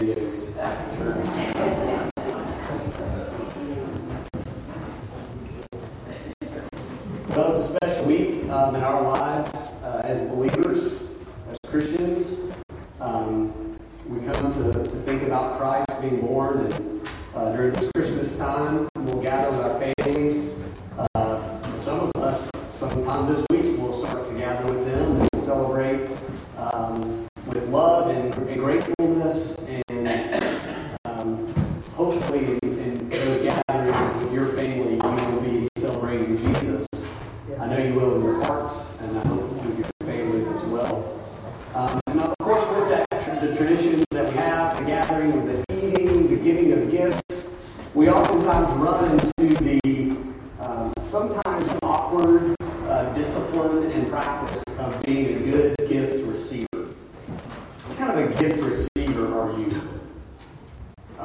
videos after. Well, it's a special week um, in our lives uh, as believers, as Christians. Um, we come to, to think about Christ being born, and uh, during this Christmas time, we'll gather with our families. Uh, some of us, sometime this week, will start to gather with them and celebrate um, with love and, and gratefulness, and um, hopefully, in, in those gatherings with your family, you will be celebrating Jesus. I know you will in your hearts, and I hope with your families as well. Um, and of course, with that, tr- the traditions that we have, the gathering, the eating, the giving of gifts, we oftentimes run into the um, sometimes awkward uh, discipline and practice of being a good gift receiver. What kind of a gift receiver are you?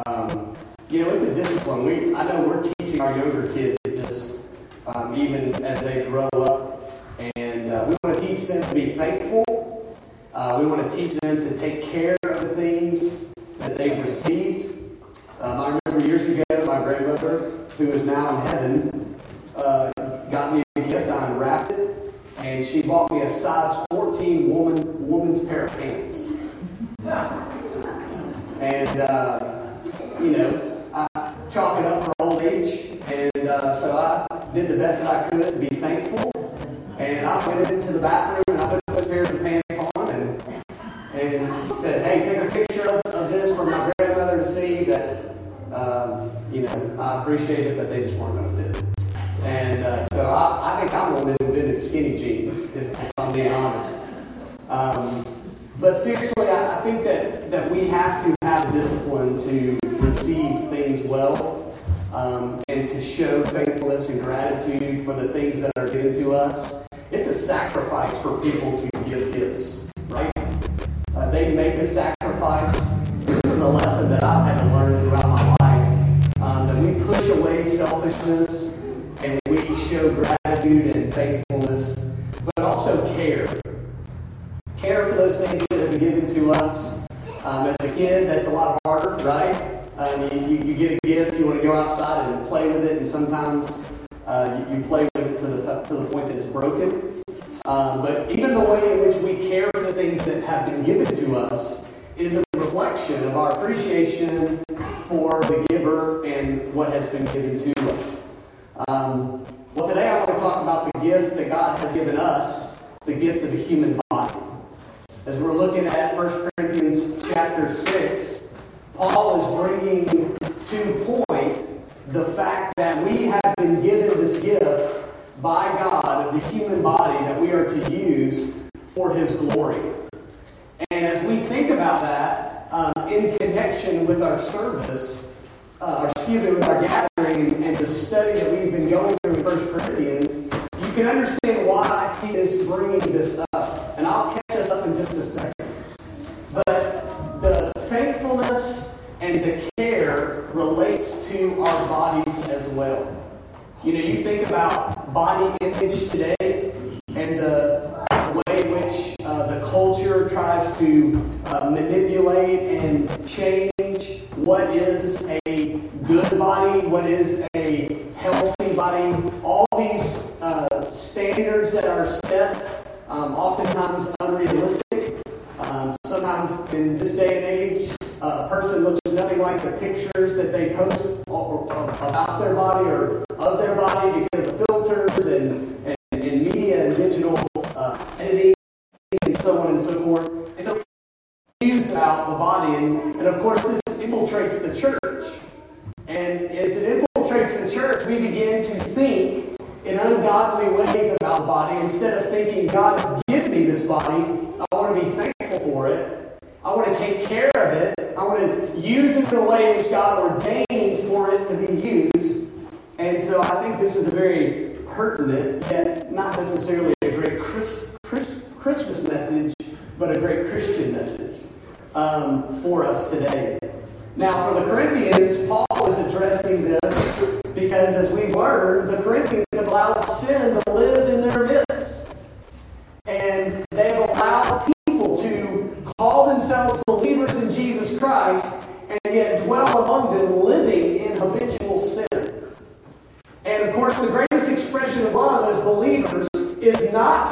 Um, you know, it's a discipline. We, I know we're teaching our younger kids this um, even as they grow up, and uh, we want to teach them to be thankful. Uh, we want to teach them to take care of the things that they've received. Um, I remember years ago, my grandmother, who is now in heaven, uh, got me a gift. I unwrapped it, and she bought me a size 14 woman woman's pair of pants. And uh, you know, I chalk it up for old age, and uh, so I did the best that I could to be thankful. And I went into the bathroom and I put those pairs of pants on and and said, "Hey, take a picture of, of this for my grandmother to see that um, you know I appreciate it, but they just weren't going to fit." And uh, so I, I think I'm the one that invented skinny jeans, if, I'm being honest. Um, but seriously, I, I think that, that we have to have a discipline to receive things well um, and to show thankfulness and gratitude for the things that are given to us. It's a sacrifice for people to give gifts, right? Uh, they make a sacrifice. This is a lesson that I've had to selfishness and we show gratitude and thankfulness, but also care care for those things that have been given to us. Um, as a kid, that's a lot harder, right? Um, you, you, get a gift, you want to go outside and play with it, and sometimes uh, you, you play with it to the, to the point that it's broken. Um, but even the way in which we care for the things that have been given to us is a reflection of our appreciation for the and what has been given to us. Um, well, today I want to talk about the gift that God has given us, the gift of the human body. As we're looking at 1 Corinthians chapter 6, Paul is bringing to point the fact that we have been given this gift by God of the human body that we are to use for His glory. And as we think about that um, in connection with our service, uh, excuse me, with our gathering and the study that we've been going through in 1 Corinthians, you can understand why he is bringing this up. And I'll catch us up in just a second. But the thankfulness and the care relates to our bodies as well. You know, you think about body image today and the way in which uh, the culture tries to uh, manipulate and change what is a good body, what is a healthy body, all these uh, standards that are set, um, oftentimes unrealistic. Um, sometimes in this day and age, uh, a person looks nothing like the pictures that they post about their body or of their body because of filters and, and, and media and digital uh, editing and so on and so forth. And so confused about the body, and, and of course, this infiltrates the church. And as it infiltrates the church, we begin to think in ungodly ways about the body instead of thinking, God has given me this body. I want to be thankful for it. I want to take care of it. I want to which God ordained for it to be used. And so I think this is a very pertinent, yet not necessarily a great Chris, Chris, Christmas message, but a great Christian message um, for us today. Now, for the Corinthians, Paul is addressing this because, as we've learned, the Corinthians have allowed sin to live in their midst. And they've allowed people to call themselves believers in Jesus Christ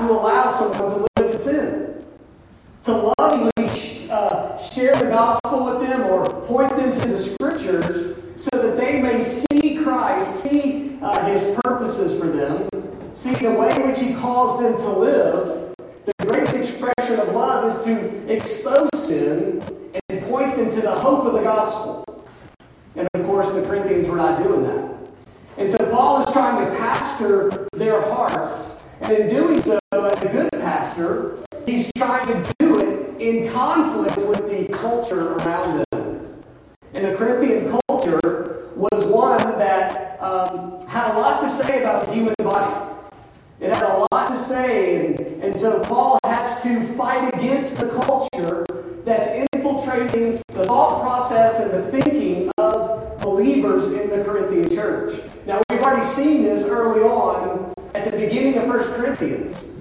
to allow someone to live in sin. To lovingly uh, share the gospel with them or point them to the scriptures so that they may see Christ, see uh, his purposes for them, see the way in which he calls them to live. The greatest expression of love is to expose sin and point them to the hope of the gospel. And of course, the Corinthians were not doing that. And so Paul is trying to pastor their hearts. And in doing so, as a good pastor, he's trying to do it in conflict with the culture around them. And the Corinthian culture was one that um, had a lot to say about the human body. It had a lot to say, and, and so Paul has to fight against the culture that's infiltrating the thought process and the thinking of believers in the Corinthian church. Now, we've already seen this early on at the beginning of 1 Corinthians.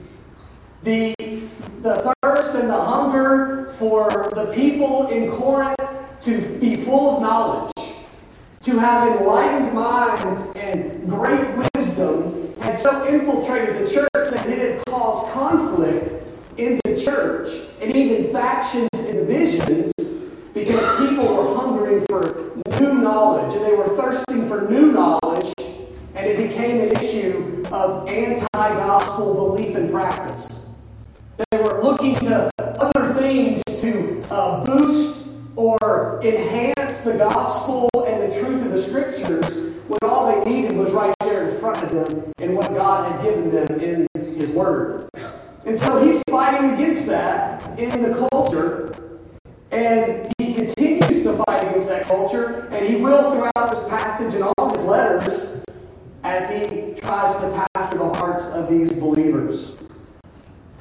The, the thirst and the hunger for the people in Corinth to be full of knowledge, to have enlightened minds and great wisdom, had so infiltrated the church that it had caused conflict in the church and even factions and divisions because people were hungering for new knowledge and they were thirsting for new knowledge, and it became an issue of anti gospel belief and practice. They were looking to other things to uh, boost or enhance the gospel and the truth of the scriptures when all they needed was right there in front of them in what Had given them in His Word. And so he's fighting against that in the culture. And he continues to fight against that culture, and he will throughout this passage and all his letters as he tries to pastor the hearts of these believers.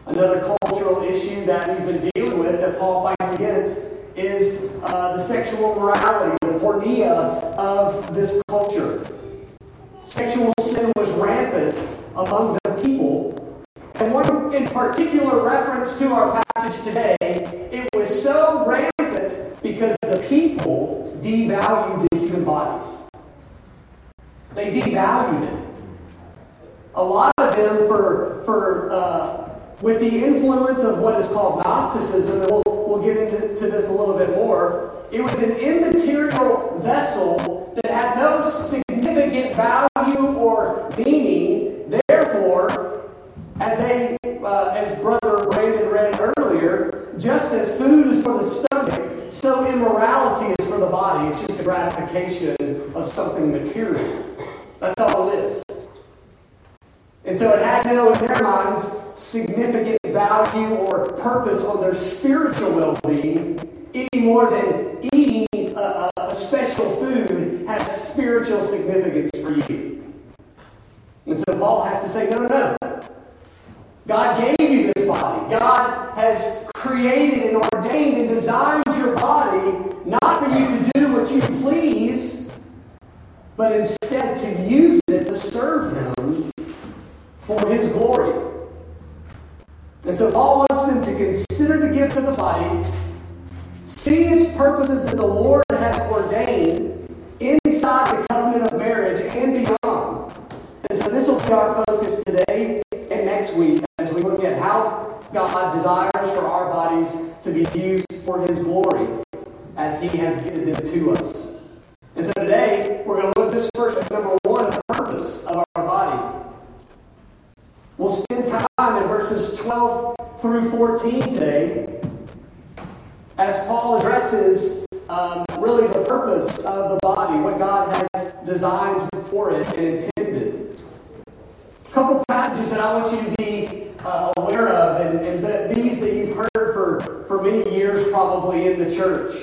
Another cultural issue that we've been dealing with that Paul fights against is uh, the sexual morality, the porneia of this culture. Sexual sin was rampant among the people. And one in particular reference to our passage today, it was so rampant because the people devalued the human body. They devalued it. A lot of them, for, for uh, with the influence of what is called Gnosticism, and we'll, we'll get into this a little bit more, it was an immaterial vessel that had no significant value or meaning. As they, uh, as Brother Brandon read earlier, just as food is for the stomach, so immorality is for the body. It's just a gratification of something material. That's all it is. And so it had no, in their minds, significant value or purpose on their spiritual well being any more than eating a, a, special food has spiritual significance for you. And so Paul has to say, no, no, no. God gave you this body. God has created and ordained and designed your body not for you to do what you please, but instead to use it to serve Him for His glory. And so Paul wants them to consider the gift of the body, see its purposes that the Lord has ordained inside the covenant of marriage and beyond. And so this will be our focus today next week as we look at how God desires for our bodies to be used for His glory as He has given them to us. And so today, we're going to look at this first number one, purpose of our body. We'll spend time in verses 12 through 14 today as Paul addresses um, really the purpose of the body, what God has designed for it and intended. A couple passages that I want you to be uh, aware of, and, and the, these that you've heard for, for many years probably in the church.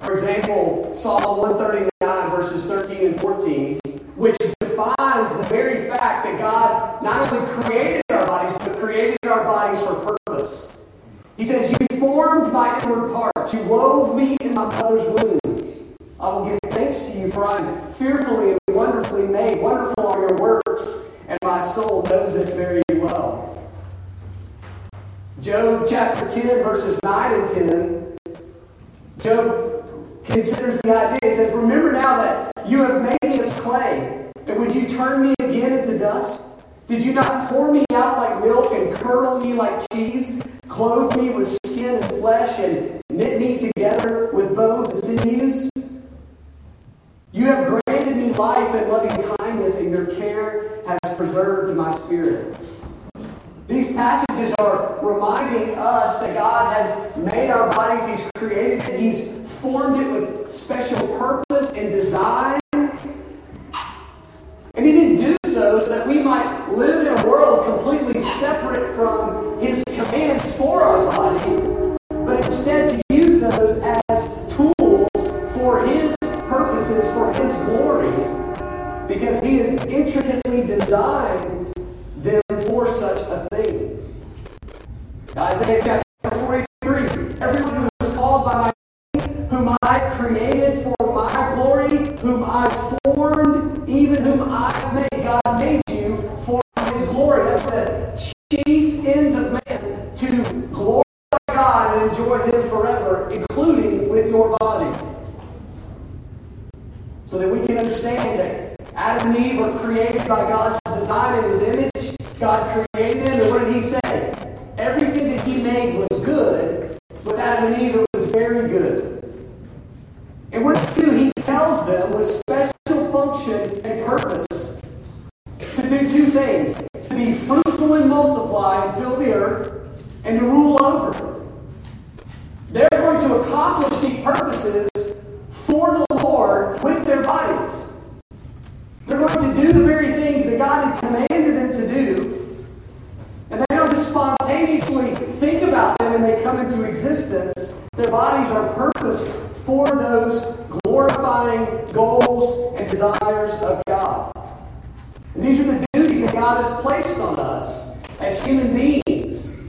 For example, Psalm 139, verses 13 and 14, which defines the very fact that God not only created our bodies, but created our bodies for purpose. He says, You formed my inward parts, you wove me in my mother's womb. I will give thanks to you, for I am fearfully and wonderfully made. Wonderful are your works, and my soul knows it very well. Job chapter 10, verses 9 and 10. Job considers the idea. He says, Remember now that you have made me as clay, and would you turn me again into dust? Did you not pour me out like milk and curdle me like cheese, clothe me with skin and flesh, and knit me together with bones and sinews? You have granted me life and loving kindness, and your care has preserved my spirit. These passages are reminding us that God has made our bodies, He's created it, He's formed it with special purpose and design. And He didn't do so so that we might live in a world completely separate from His commands for our body, but instead to use those as tools for His purposes, for His glory, because He has intricately designed them for such a thing. Isaiah chapter 43 Everyone who is called by my name, whom I created for my glory, whom I formed, even whom I made, God made you for his glory. That's the chief ends of man to glorify God and enjoy Him forever, including with your body. So that we can understand that Adam and Eve were created by God's design in His image. God created them, and what did He say? Everything that He made was good. With Adam and Eve, it was very good. And what does He do? He tells them with special function and purpose to do two things to be fruitful and multiply and fill the earth, and to rule over it. They're going to accomplish these purposes for the Lord with their bodies. They're going to do the very things that God had commanded them to do. And they don't just spontaneously think about them and they come into existence. Their bodies are purposed for those glorifying goals and desires of God. And these are the duties that God has placed on us as human beings.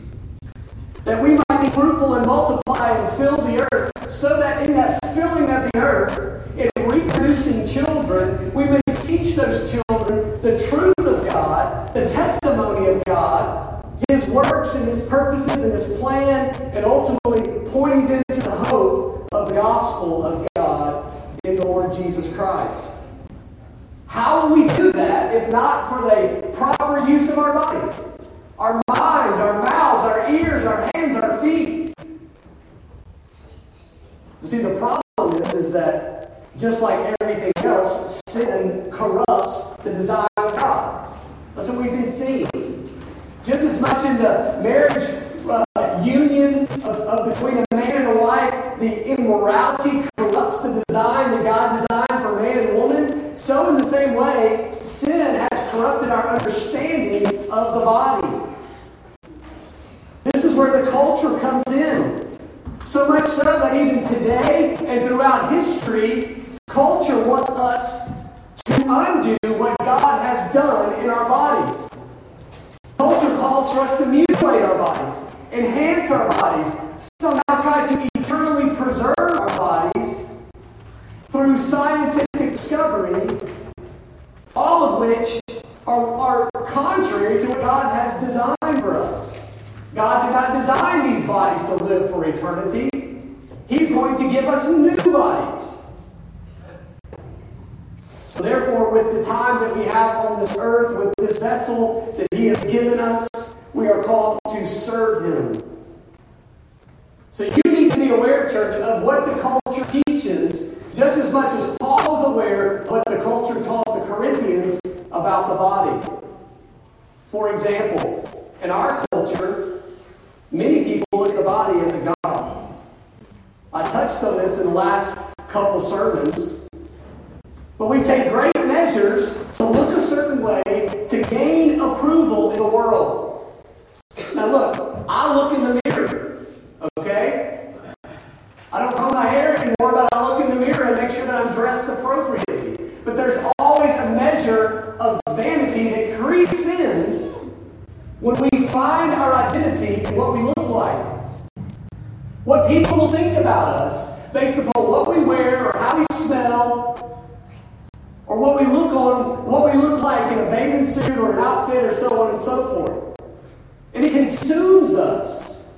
That we might be fruitful and multiply and fill the earth, so that in that filling of the earth, in reproducing children, we may teach those children the truth of God, the testimony of God, His works and His purposes and His plan, and ultimately pointing them to the hope of the gospel of God in the Lord Jesus Christ. How will we do that if not for the proper use of our bodies? Our minds, our mouths, our ears, our hands, our feet. You see, the problem is, is that just like everything else, sin corrupts the design of God. That's what we've been seeing. Just as much in the marriage uh, union of, of between a man and a wife, the immorality corrupts the design that God designed for man and woman. So, in the same way, sin has corrupted our understanding of the body. This is where the culture comes in. So much so that even today and throughout history, culture wants us to undo what God has done in our bodies. Culture calls for us to mutilate our bodies, enhance our bodies, somehow try to eternally preserve our bodies through scientific discovery, all of which are, are contrary to what God has designed for us. God did not design these bodies to live for eternity. He's going to give us new bodies. So, therefore, with the time that we have on this earth, with this vessel that He has given us, we are called serve Him. So, you need to be aware, church, of what the culture teaches, just as much as Paul's aware of what the culture taught the Corinthians about the body. For example, in our culture, many people look at the body as a god. I touched on this in the last couple sermons. But we take great measures to look a certain way to gain approval in the world. Now, look, I look in the mirror, okay? I don't comb my hair anymore, but I look in the mirror and make sure that I'm dressed appropriately. But there's always a measure of vanity that creeps in when we find our identity in what we look like. What people will think about us based upon what we wear or how we smell or what we look on, what we look like in a bathing suit or an outfit or so on and so forth. And it consumes us.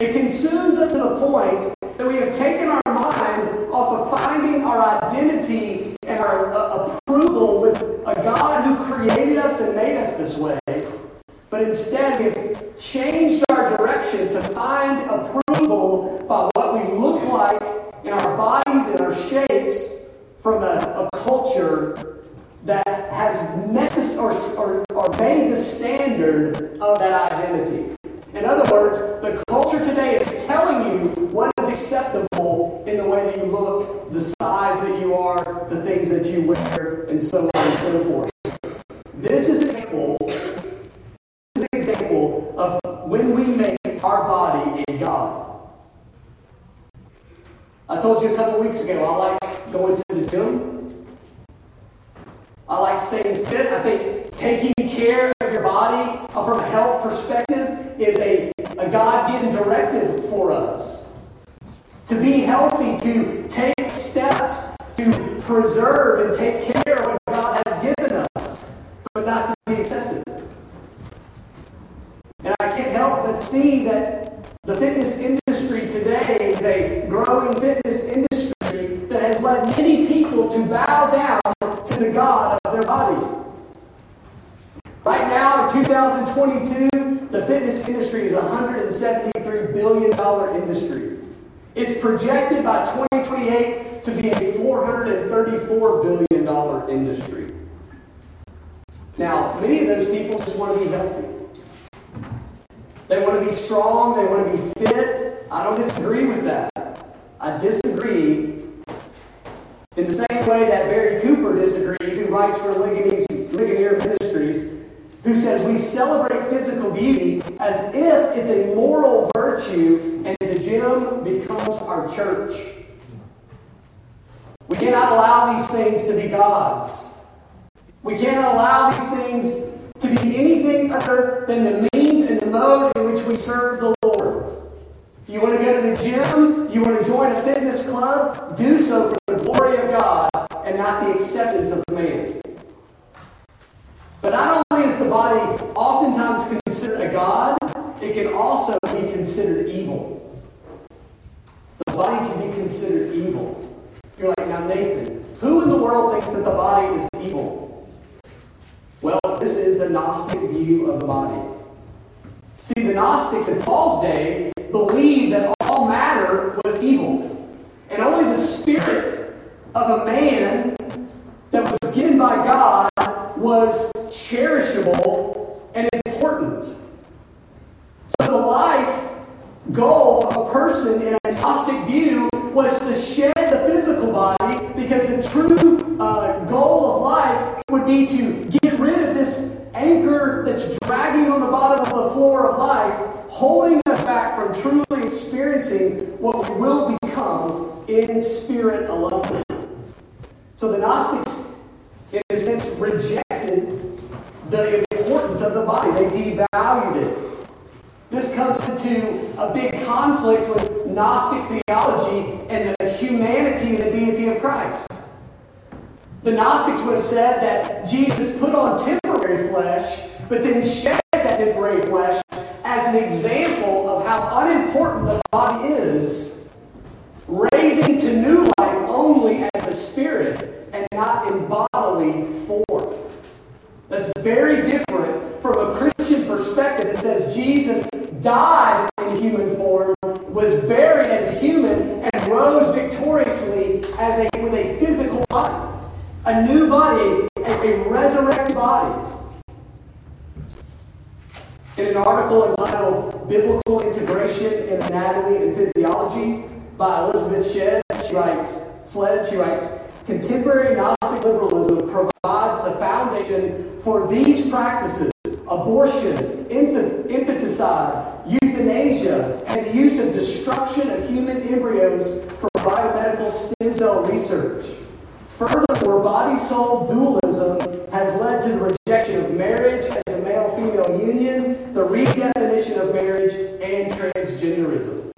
It consumes us to the point that we have taken our mind off of finding our identity and our uh, approval with a God who created us and made us this way. But instead we've changed our direction to find approval by what we look like in our bodies and our shapes from a, a culture that has met this or, or, or made the standard of that identity. In other words, the culture today is telling you what is acceptable in the way that you look, the size that you are, the things that you wear, and so on and so forth. This is an example, this is an example of when we make our body a God. I told you a couple weeks ago, I like going to the gym. I like staying fit. I think taking care of your body uh, from a health perspective is a, a God given directive for us. To be healthy, to take steps to preserve and take care of what God has given us, but not to be excessive. And I can't help but see that the fitness industry today is a growing fitness industry that has led many people to bow down to the God of their body. Right now, in 2022, the fitness industry is a $173 billion industry. It's projected by 2028 to be a $434 billion industry. Now, many of those people just want to be healthy. They want to be strong, they want to be fit. I don't disagree with that. I disagree in the same way that Barry Cooper disagrees, who writes for Ligonier Ministries, who says we celebrate physical beauty as if it's a moral virtue and the gym becomes our church. We cannot allow these things to be gods. We cannot allow these things to be anything other than the means and the mode we serve the Lord. You want to go to the gym? You want to join a fitness club? Do so for the glory of God and not the acceptance of man. But not only is the body oftentimes considered a God, it can also be considered evil. The body can be considered evil. You're like, now, Nathan, who in the world thinks that the body is evil? Well, this is the Gnostic view of the body. See, the Gnostics in Paul's day believed that all matter was evil, and only the spirit of a man that was given by God was cherishable and important. So the life goal of a person in a Gnostic view was to shed the physical body because the true uh, goal of life would be to get rid of this anchor that's dragging on the bottom of the floor of life, holding us back from truly experiencing what we will become in spirit alone. So the Gnostics, in a sense, rejected the importance of the body. They devalued it. This comes into a big conflict with Gnostic theology and the humanity and the deity of Christ. The Gnostics would have said that Jesus put on temporary flesh, but then shed that temporary flesh as an example of how unimportant the body is, raising to new life only as a spirit not in bodily form. That's very different from a Christian perspective that says Jesus died in human form, was buried as a human, and rose victoriously as a, with a physical body. A new body, a, a resurrected body. In an article entitled Biblical Integration in Anatomy and Physiology by Elizabeth Shedd, she writes, Sled, she writes, Contemporary Gnostic liberalism provides the foundation for these practices abortion, infanticide, euthanasia, and the use of destruction of human embryos for biomedical stem cell research. Furthermore, body soul dualism has led to the rejection of marriage as a male female union, the redefinition of marriage, and transgenderism.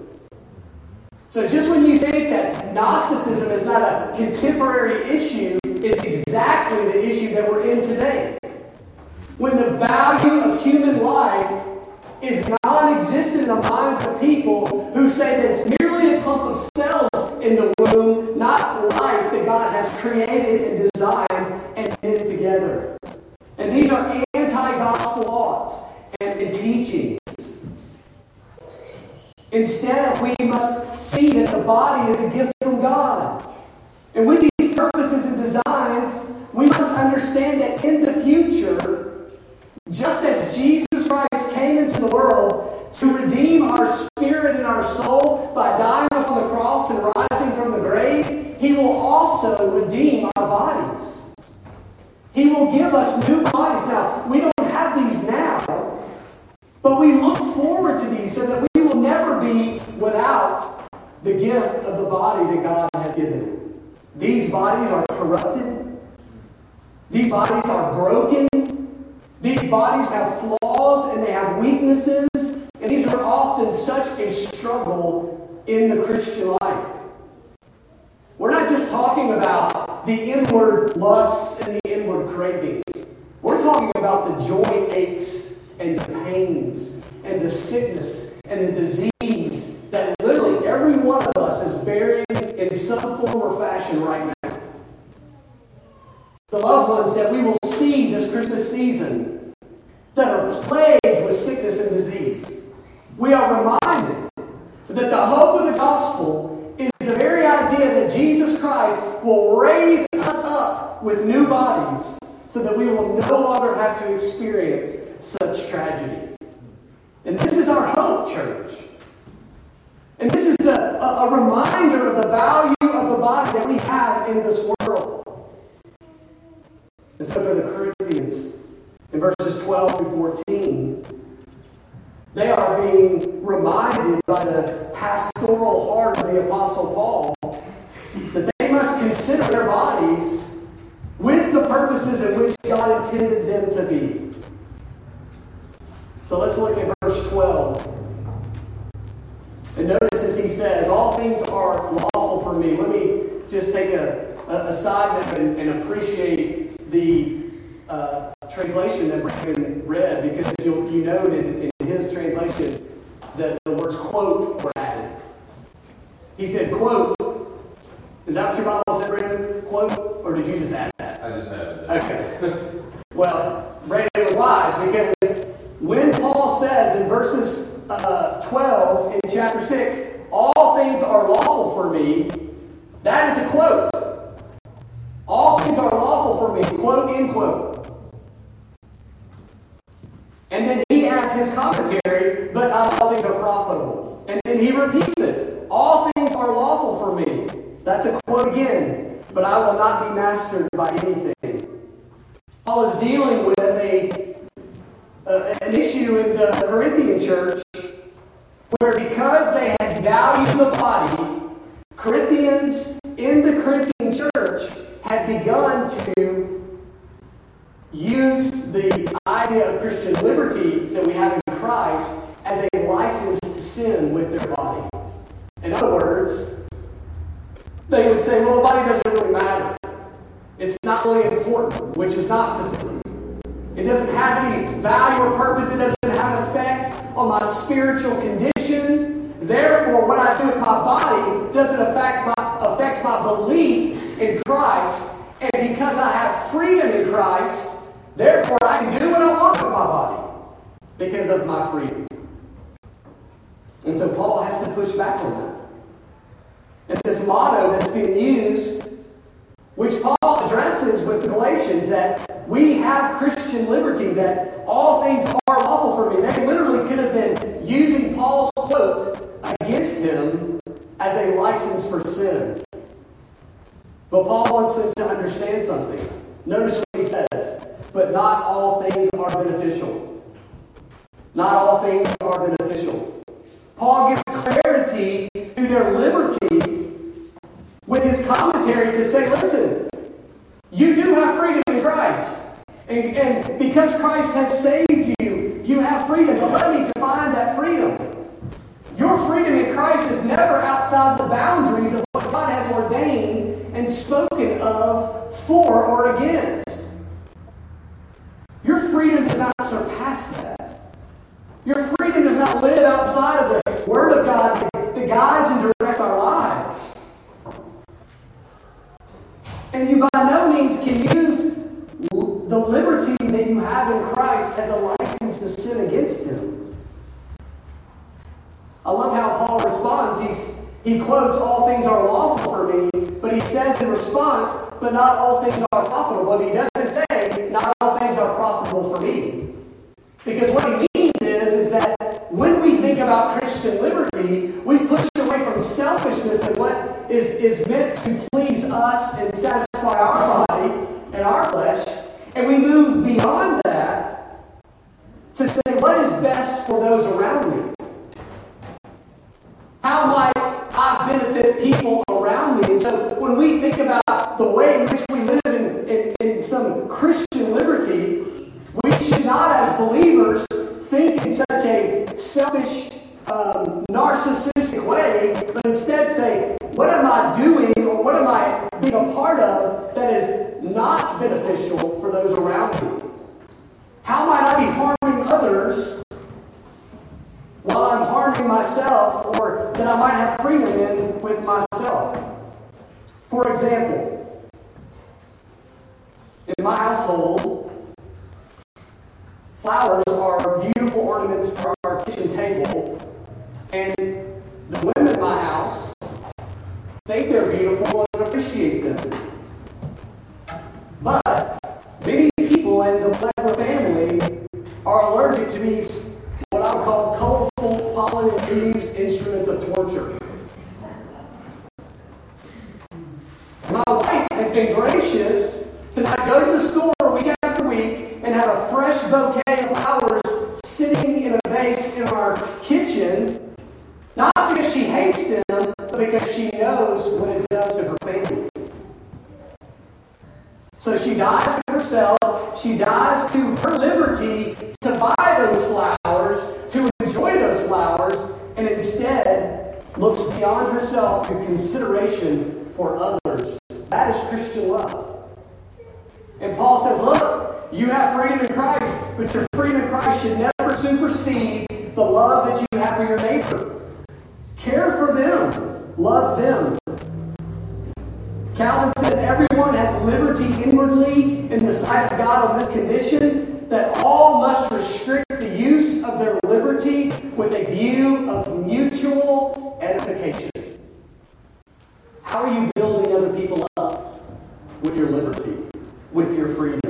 So, just when you think that Gnosticism is not a contemporary issue, it's exactly the issue that we're in today. When the value of human life is non existent in the minds of people who say that it's merely a clump of cells in the womb, not life that God has created and designed and knit together. And these are anti gospel thoughts. And Instead, we must see that the body is a gift from God. And with these purposes and designs, we must understand that in the future, just as Jesus Christ came into the world to redeem our spirit and our soul by dying on the cross and rising from the grave, He will also redeem our bodies. He will give us new bodies. Now, we don't have these now, but we look forward to these so that we never be without the gift of the body that God has given. These bodies are corrupted. These bodies are broken. These bodies have flaws and they have weaknesses. And these are often such a struggle in the Christian life. We're not just talking about the inward lusts and the inward cravings. We're talking about the joint aches and the pains and the sickness and the disease that literally every one of us is bearing in some form or fashion right now. The loved ones that we will see this Christmas season that are plagued with sickness and disease. We are reminded that the hope of the gospel is the very idea that Jesus Christ will raise us up with new bodies so that we will no longer have to experience such tragedy. And this is our hope, church. And this is a, a reminder of the value of the body that we have in this world. And so for the Corinthians, in verses 12 through 14, they are being reminded by the pastoral heart of the Apostle Paul that they must consider their bodies with the purposes in which God intended them to be. So let's look at verse 12. And notice as he says, All things are lawful for me. Let me just take a, a, a side note and, and appreciate the uh, translation that Brandon read because you you in, in his translation that the words quote were added. He said, quote. Is that what your Bible said, Brandon? Quote? Or did you just add that? I just added that. Okay. well, Brandon was wise because when Paul says in verses uh, 12 in chapter 6, all things are lawful for me, that is a quote. All things are lawful for me, quote, end quote. And then he adds his commentary, but not all things are profitable. And then he repeats it. All things are lawful for me. That's a quote again. But I will not be mastered by anything. Paul is dealing with a, uh, an issue in the Corinthian church where because they had valued the body, Corinthians in the Corinthian church had begun to use the idea of Christian liberty that we have in Christ as a license to sin with their body. In other words, they would say, well, the body doesn't really matter. It's not really important, which is Gnosticism. It doesn't have any value or purpose. It doesn't have an effect on my spiritual condition. Therefore, what I do with my body doesn't affect my, affect my belief in Christ. And because I have freedom in Christ, therefore I can do what I want with my body because of my freedom. And so Paul has to push back on that. And this motto that's being used, which Paul addresses with the Galatians, that we have Christian liberty, that all things are lawful for me. They literally could have been using Paul's quote against him as a license for sin. But Paul wants them to understand something. Notice what he says. But not all things are beneficial. Not all things are beneficial. Paul gives clarity to their liberty with his commentary to say, listen, you do have freedom in Christ. And, and because Christ has saved you, you have freedom. But let me define that freedom. Your freedom in Christ is never outside the boundaries of what God has ordained and spoken of for or against. Your freedom does not surpass that. Your freedom does not live outside of the Word of God that guides and directs our lives. And you by no means can use the liberty that you have in Christ as a license to sin against Him. I love how Paul responds. He's, he quotes, All things are lawful for me, but he says in response, But not all things are profitable. But he doesn't say, Not all things are profitable for me. Because what he means is, is that when we think about Christian liberty, we push away from selfishness and what is, is meant to please us and satisfy our body and our flesh, and we move beyond that to say, what is best for those around me? How might I benefit people around me? And so when we think about the way in which we live in, in, in some Christian liberty, we should not, as believers, think in such a selfish, um, narcissistic way, but instead say, what am I doing or what am I being a part of that is not beneficial for those around me? How might I be harming others while I'm harming myself or that I might have freedom in with myself? For example, in my household, flowers are beautiful ornaments for our kitchen table, and the women in my house think they're beautiful and appreciate them. But many people in the Blackmer family are allergic to these, what I would call colorful, pollen infused instruments of torture. My wife has been gracious to not go to the store week after week and have a fresh bouquet of flowers sitting in a vase in our kitchen, not because she hates them, but because she knows what it does to her family. So she dies to herself, she dies to her liberty to buy those flowers, to enjoy those flowers, and instead looks beyond herself to consideration for others. That is Christian love. And Paul says, Look, you have freedom in Christ, but your freedom in Christ should never supersede the love that you have for your neighbor. Care for them, love them. Calvin says everyone has liberty inwardly in the sight of God on this condition that all must restrict the use of their liberty with a view of mutual edification. How are you building other people up with your liberty, with your freedom?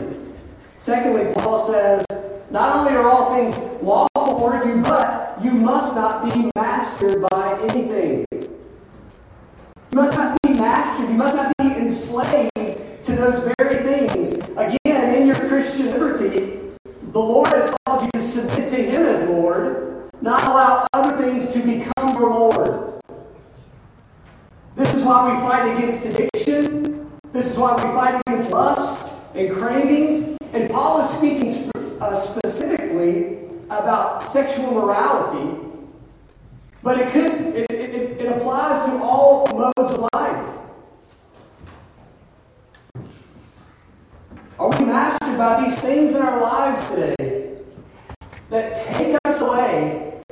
Secondly, Paul says, not only are all things lawful for you, but you must not be mastered by anything. You must not be mastered. You must not be enslaved to those very things. Again, in your Christian liberty, the Lord has called you to submit to Him as Lord, not allow other things to become your Lord. This is why we fight against addiction. This is why we fight against lust and cravings. And Paul is speaking uh, specifically about sexual morality but it could it, it, it, applies to all modes of life. Are we mastered by these things in our lives today that take us away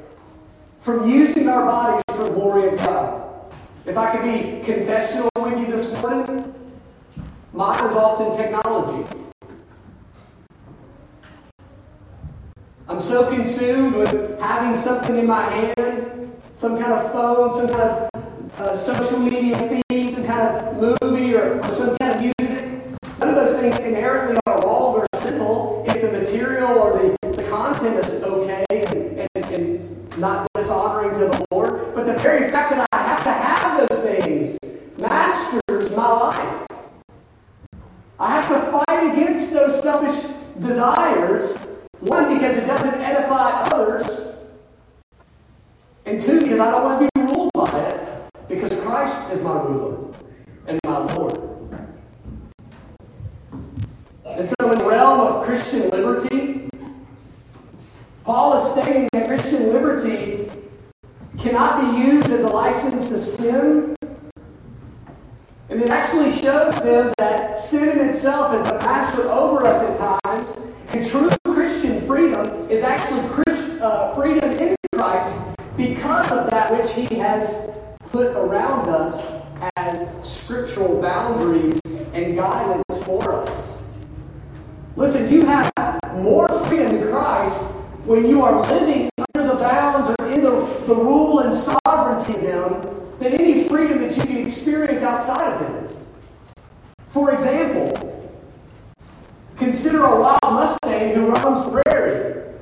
from using our bodies for the glory of God? If I could be confessional with you this morning, mine is often technology. I'm so consumed with having something in my hand, some kind of phone, some kind of uh, social media feed, some kind of movie, or, or some kind of music. None of those things inherently are wrong or sinful if the material or the, the content is okay and, and, and not dishonoring to the Lord. But the very fact that I have to have those things masters my life. I have to fight against those selfish desires. One, because it doesn't edify others. And two, because I don't want to be ruled by it, because Christ is my ruler and my Lord. And so, in the realm of Christian liberty, Paul is stating that Christian liberty cannot be used as a license to sin. And it actually shows them that sin in itself is a master over us at times. And true Christian freedom is actually Christ, uh, freedom in Christ because of that which He has put around us as scriptural boundaries and guidance. Listen, you have more freedom in Christ when you are living under the bounds or in the, the rule and sovereignty of him than any freedom that you can experience outside of him. For example, consider a wild Mustang who roams the prairie.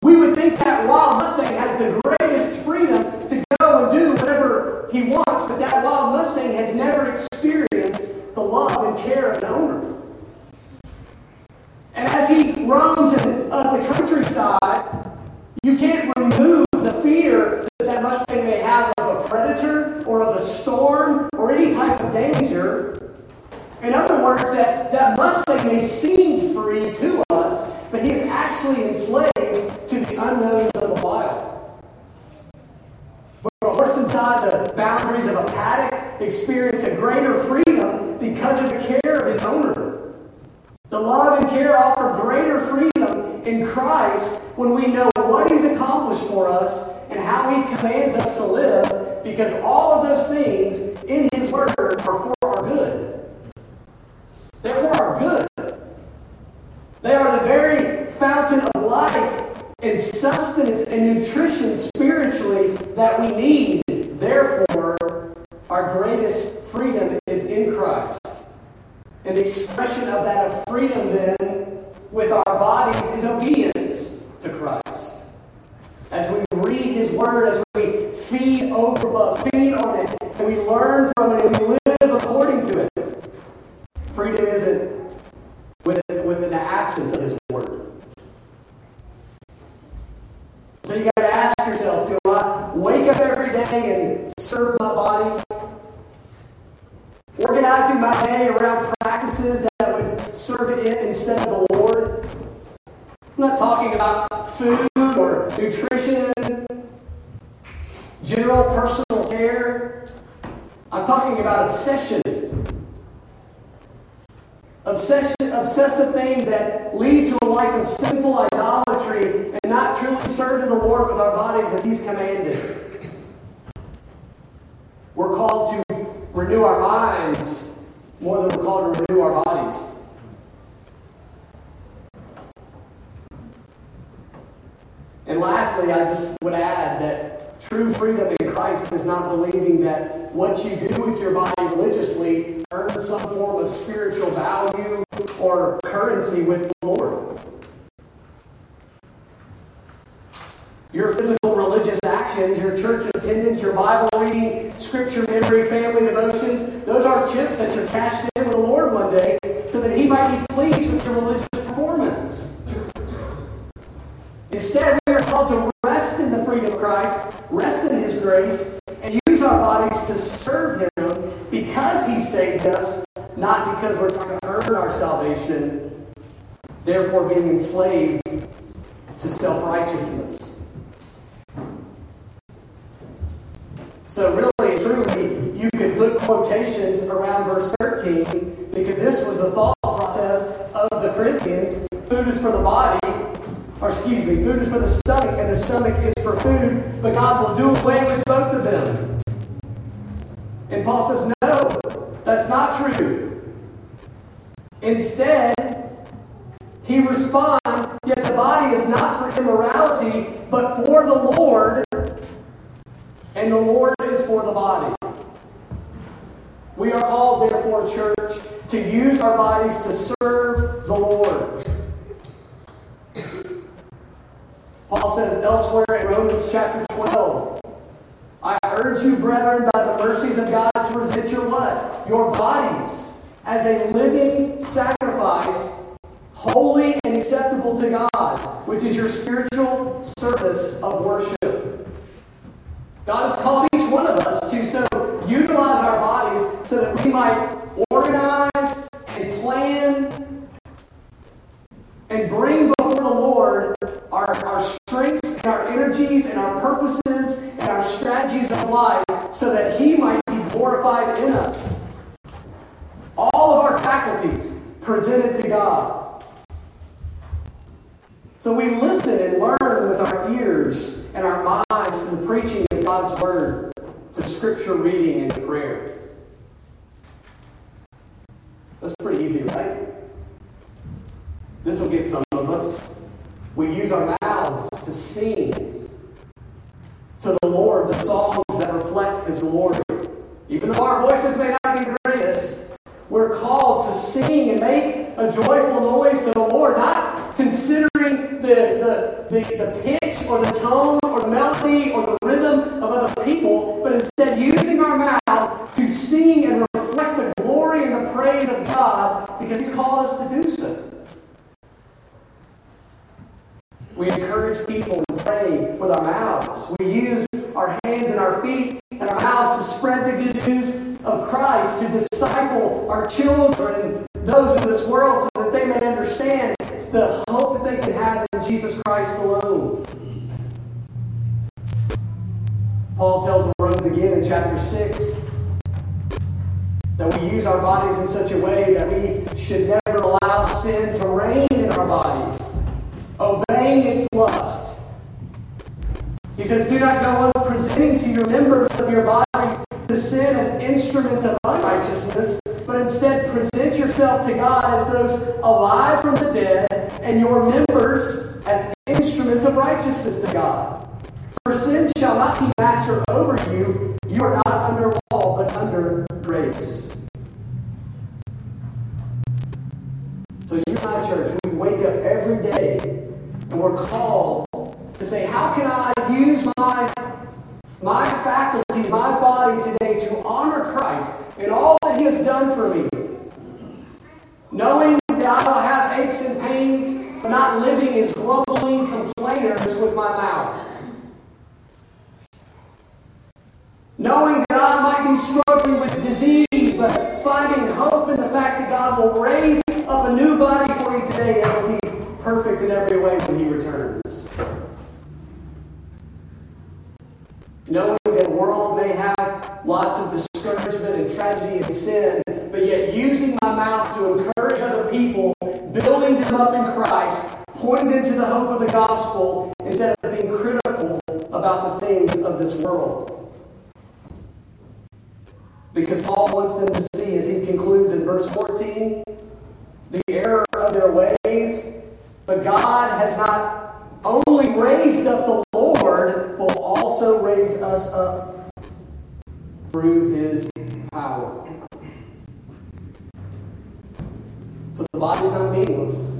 We would think that wild Mustang has the greatest freedom to go and do whatever he wants, but that wild Mustang has never experienced the love and care of an owner. And as he roams in uh, the countryside, you can't remove the fear that that Mustang may have of a predator or of a storm or any type of danger. In other words, that, that Mustang may seem free to us, but he's actually enslaved to the unknowns of the wild. But a horse inside the boundaries of a paddock experiences a greater freedom because of the care of his owner. The love and care offer greater freedom in Christ when we know what He's accomplished for us and how He commands us to live, because all of those things in His Word are for our good. They're for our good. They are the very fountain of life and sustenance and nutrition spiritually that we need. Therefore, our greatest freedom is in Christ. An expression of that freedom, then, with our bodies is obedience to Christ. As we read His Word, as we feed over, feed on it, and we learn from it, and we live according to it. Freedom isn't with, with an absence of His Word. So you got to ask yourself: Do I wake up every day and serve my body? Organizing around practices that would serve it instead of the Lord. I'm not talking about food or nutrition, general personal care. I'm talking about obsession. Obsession, obsessive things that lead to a life of sinful idolatry and not truly serving the Lord with our bodies as He's commanded. We're called to renew our minds more than we're called to renew our bodies. And lastly, I just would add that true freedom in Christ is not believing that what you do with your body religiously earns some form of spiritual value or currency with the Lord. Your physical actions, your church attendance, your Bible reading, scripture memory, family devotions, those are chips that you're cashing in with the Lord one day so that He might be pleased with your religious performance. Instead, we are called to rest in the freedom of Christ, rest in His grace, and use our bodies to serve Him because He saved us, not because we're trying to earn our salvation, therefore being enslaved to self righteousness. So, really truly, you could put quotations around verse 13 because this was the thought process of the Corinthians. Food is for the body, or excuse me, food is for the stomach, and the stomach is for food, but God will do away with both of them. And Paul says, no, that's not true. Instead, he responds, yet the body is not for immorality, but for the Lord, and the Lord for the body. We are called, therefore, church, to use our bodies to serve the Lord. Paul says elsewhere in Romans chapter 12, I urge you, brethren, by the mercies of God, to present your what? Your bodies as a living sacrifice, holy and acceptable to God, which is your spiritual service of worship. God has called one of us to so utilize our bodies so that we might organize and plan and bring before the Lord our, our strengths and our energies and our purposes and our strategies of life so that He might be glorified in us. All of our faculties presented to God. So we listen and learn scripture reading and prayer. That's pretty easy, right? This will get some of us. We use our mouths to sing to the Lord the songs that reflect His glory. Even though our voices may not be greatest, we're called to sing and make a joyful noise to the Lord, not considering the, the, the, the pitch or the tone or the melody or the rhythm to disciple our children and those in this world so that they may understand the hope that they can have in Jesus Christ alone. Paul tells the Romans again in chapter 6 that we use our bodies in such a way that we should never allow sin to reign in our bodies, obeying its lusts. He says, Do not go on presenting to your members of your bodies to sin as instruments of unrighteousness, but instead present yourself to God as those alive from the dead, and your members as instruments of righteousness to God. For sin shall not be master over you. You are not under law, but under grace. So, you and I, church, we wake up every day and we're called to say, How can I use my, my faculties, my body today to honor Christ and all that He has done for me? Knowing that I will have aches and pains, but not living as grumbling complainers with my mouth. Knowing that I might be struggling with disease, but finding hope in the fact that God will raise up a new body for you today that will be perfect in every way when He returns. Knowing that the world may have lots of discouragement and tragedy and sin, but yet using my mouth to encourage other people, building them up in Christ, pointing them to the hope of the gospel instead of being critical about the things of this world. Because Paul wants them to see, as he concludes in verse 14, the error of their ways. But God has not only raised up the Lord, but also raise us up through his power. The body's not meaningless.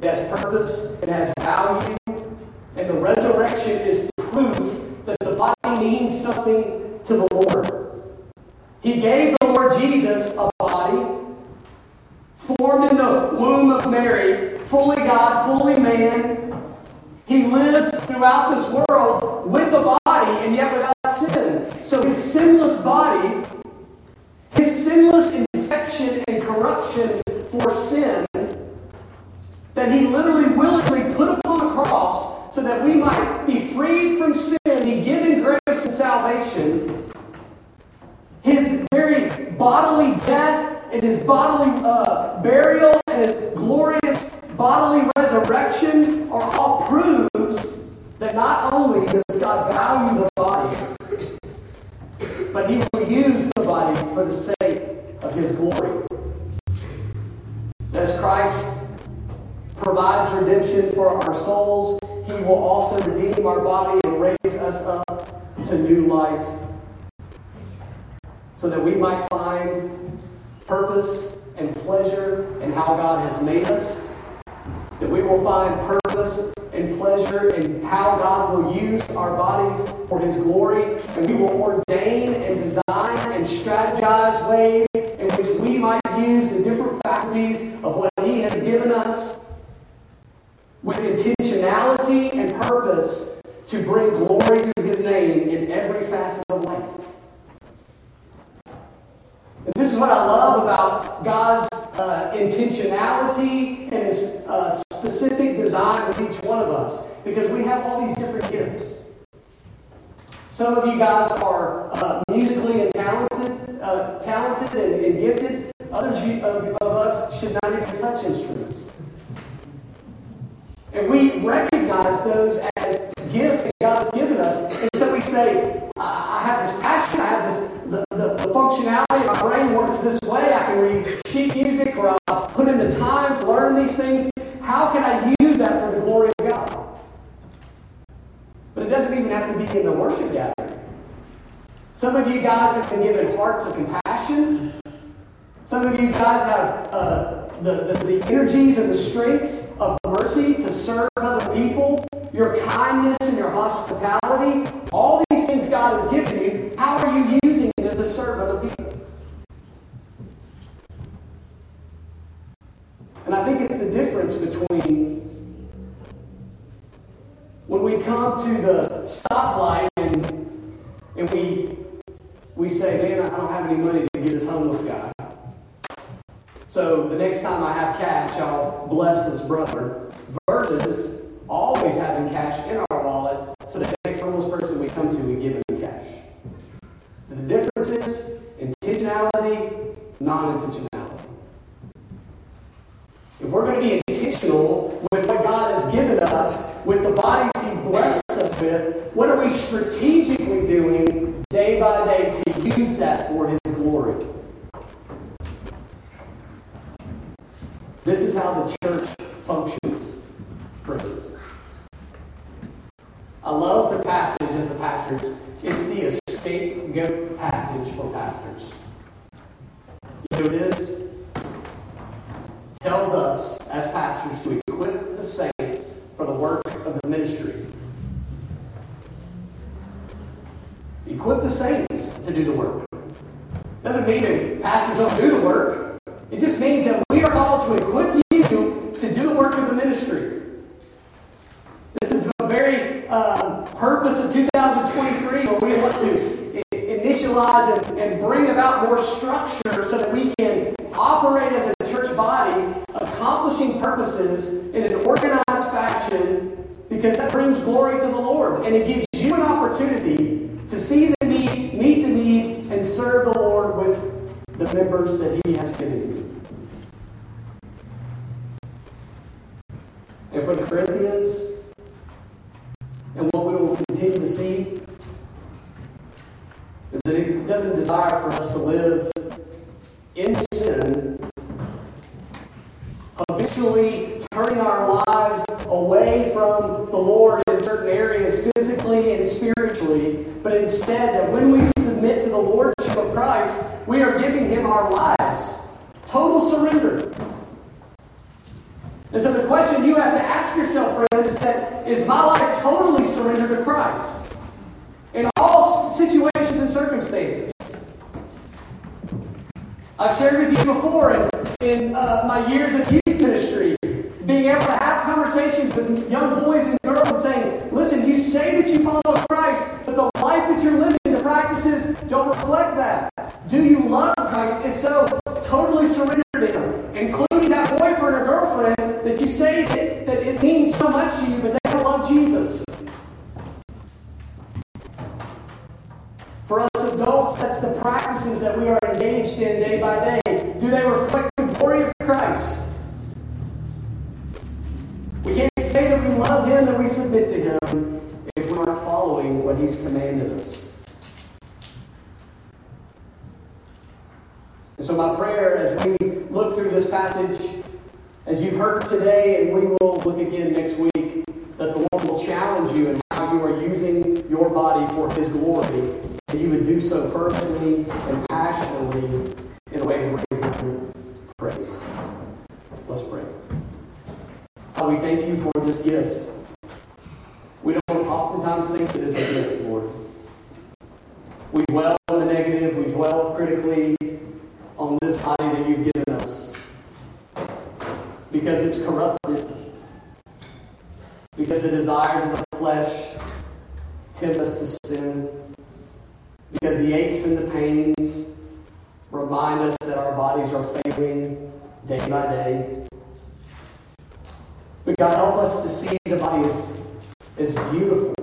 It has purpose, it has value, and the resurrection is proof that the body means something to the Lord. He gave the Lord Jesus a body formed in the womb of Mary, fully God, fully man. He lived throughout this world with a body and yet without sin. So his sinless body, his sinless and corruption for sin, that he literally willingly put upon the cross so that we might be freed from sin, be given grace and salvation. His very bodily death and his bodily uh, burial and his glorious bodily resurrection are all proofs that not only does God value the body, but he will use for the sake of his glory. As Christ provides redemption for our souls, he will also redeem our body and raise us up to new life so that we might find purpose and pleasure in how God has made us, that we will find purpose and pleasure in how God will use our bodies for His glory, and we will ordain and design and strategize ways in which we might use the different faculties of what He has given us with intentionality and purpose to bring glory to His name in every facet of life. And this is what I love about God's uh, intentionality and His uh, specific design with each one of us, because we have all these different gifts. Some of you guys are uh, uh, talented and, and, gifted. Others of, of us should not even touch instruments. And we recognize those as gifts that God has given us. And so we say, I have this passion, I have this the, the, the functionality of my brain works this way. I can read sheet music or I'll put in the time to learn these things. How can I use that for the glory of God? But it doesn't even have to be in the worship gathering. Some of you guys have been given hearts of compassion. Some of you guys have uh, the, the, the energies and the strengths of mercy to serve other people, your kindness and your hospitality, all these things God has given you, how are you using them to serve other people? And I think it's the difference between when we come to the stoplight we say, man, I don't have any money to give this homeless guy. So the next time I have cash, I'll bless this brother. Versus always having cash in our wallet, so the next homeless person we come to, we give him cash. And the difference is intentionality, non intentionality. If we're going to be intentional with what God has given us, with the bodies He blessed us with, what are we strategically doing day by day to use that for His glory? This is how the church functions, friends. I love the passage as a pastor. It's, it's the scapegoat passage for pastors. You know what it is? It tells us as pastors to equip the saints for the work of the ministry. Equip the saints to do the work. Doesn't mean that pastors don't do the work. It just means that we are called to equip you to do the work of the ministry. This is the very uh, purpose of 2023 where we want to initialize and, and bring about more structure so that we can operate as a church body, accomplishing purposes in an organized fashion because that brings glory to the Lord. And it gives you an opportunity to see the need, meet the need, and serve the Lord with the members that He has given you. And for the Corinthians, and what we will continue to see, is that He doesn't desire for us to live in sin, habitually turning our lives away from the Lord in certain areas, physically and spiritually, but instead that when we submit to the Lordship of Christ, we are giving Him our lives. Total surrender. And so the question you have to ask yourself, friend, is that is my life totally surrendered to Christ? In all situations and circumstances. I've shared with you before in, in uh, my years of youth ministry, being able to have conversations with young boys and girls and saying, listen, you say that you follow Christ, but the life that you're living, the practices don't reflect that. Do you love Christ? And so, totally surrender to Him, including that boyfriend or girlfriend that you say that, that it means so to you, but they don't love Jesus. For us adults, that's the practices that we are engaged in day by day. Do they reflect the glory of Christ? We can't say that we love Him and we submit to Him if we aren't following what He's commanded us. And so, my prayer as we look through this passage, as you've heard today, and we will look again next week, that the Lord will challenge you in how you are using your body for His glory, and you would do so fervently and passionately in a way to bring Him praise. Let's pray. God, we thank you for this gift. We don't oftentimes think it is a gift, Lord. We dwell on the negative, we dwell critically on this body that you've given us because it's corrupted, because the desires of the flesh tempt us to sin, because the aches and the pains remind us that our bodies are failing day by day. But God, help us to see the body as, as beautiful.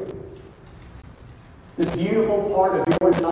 This beautiful part of your design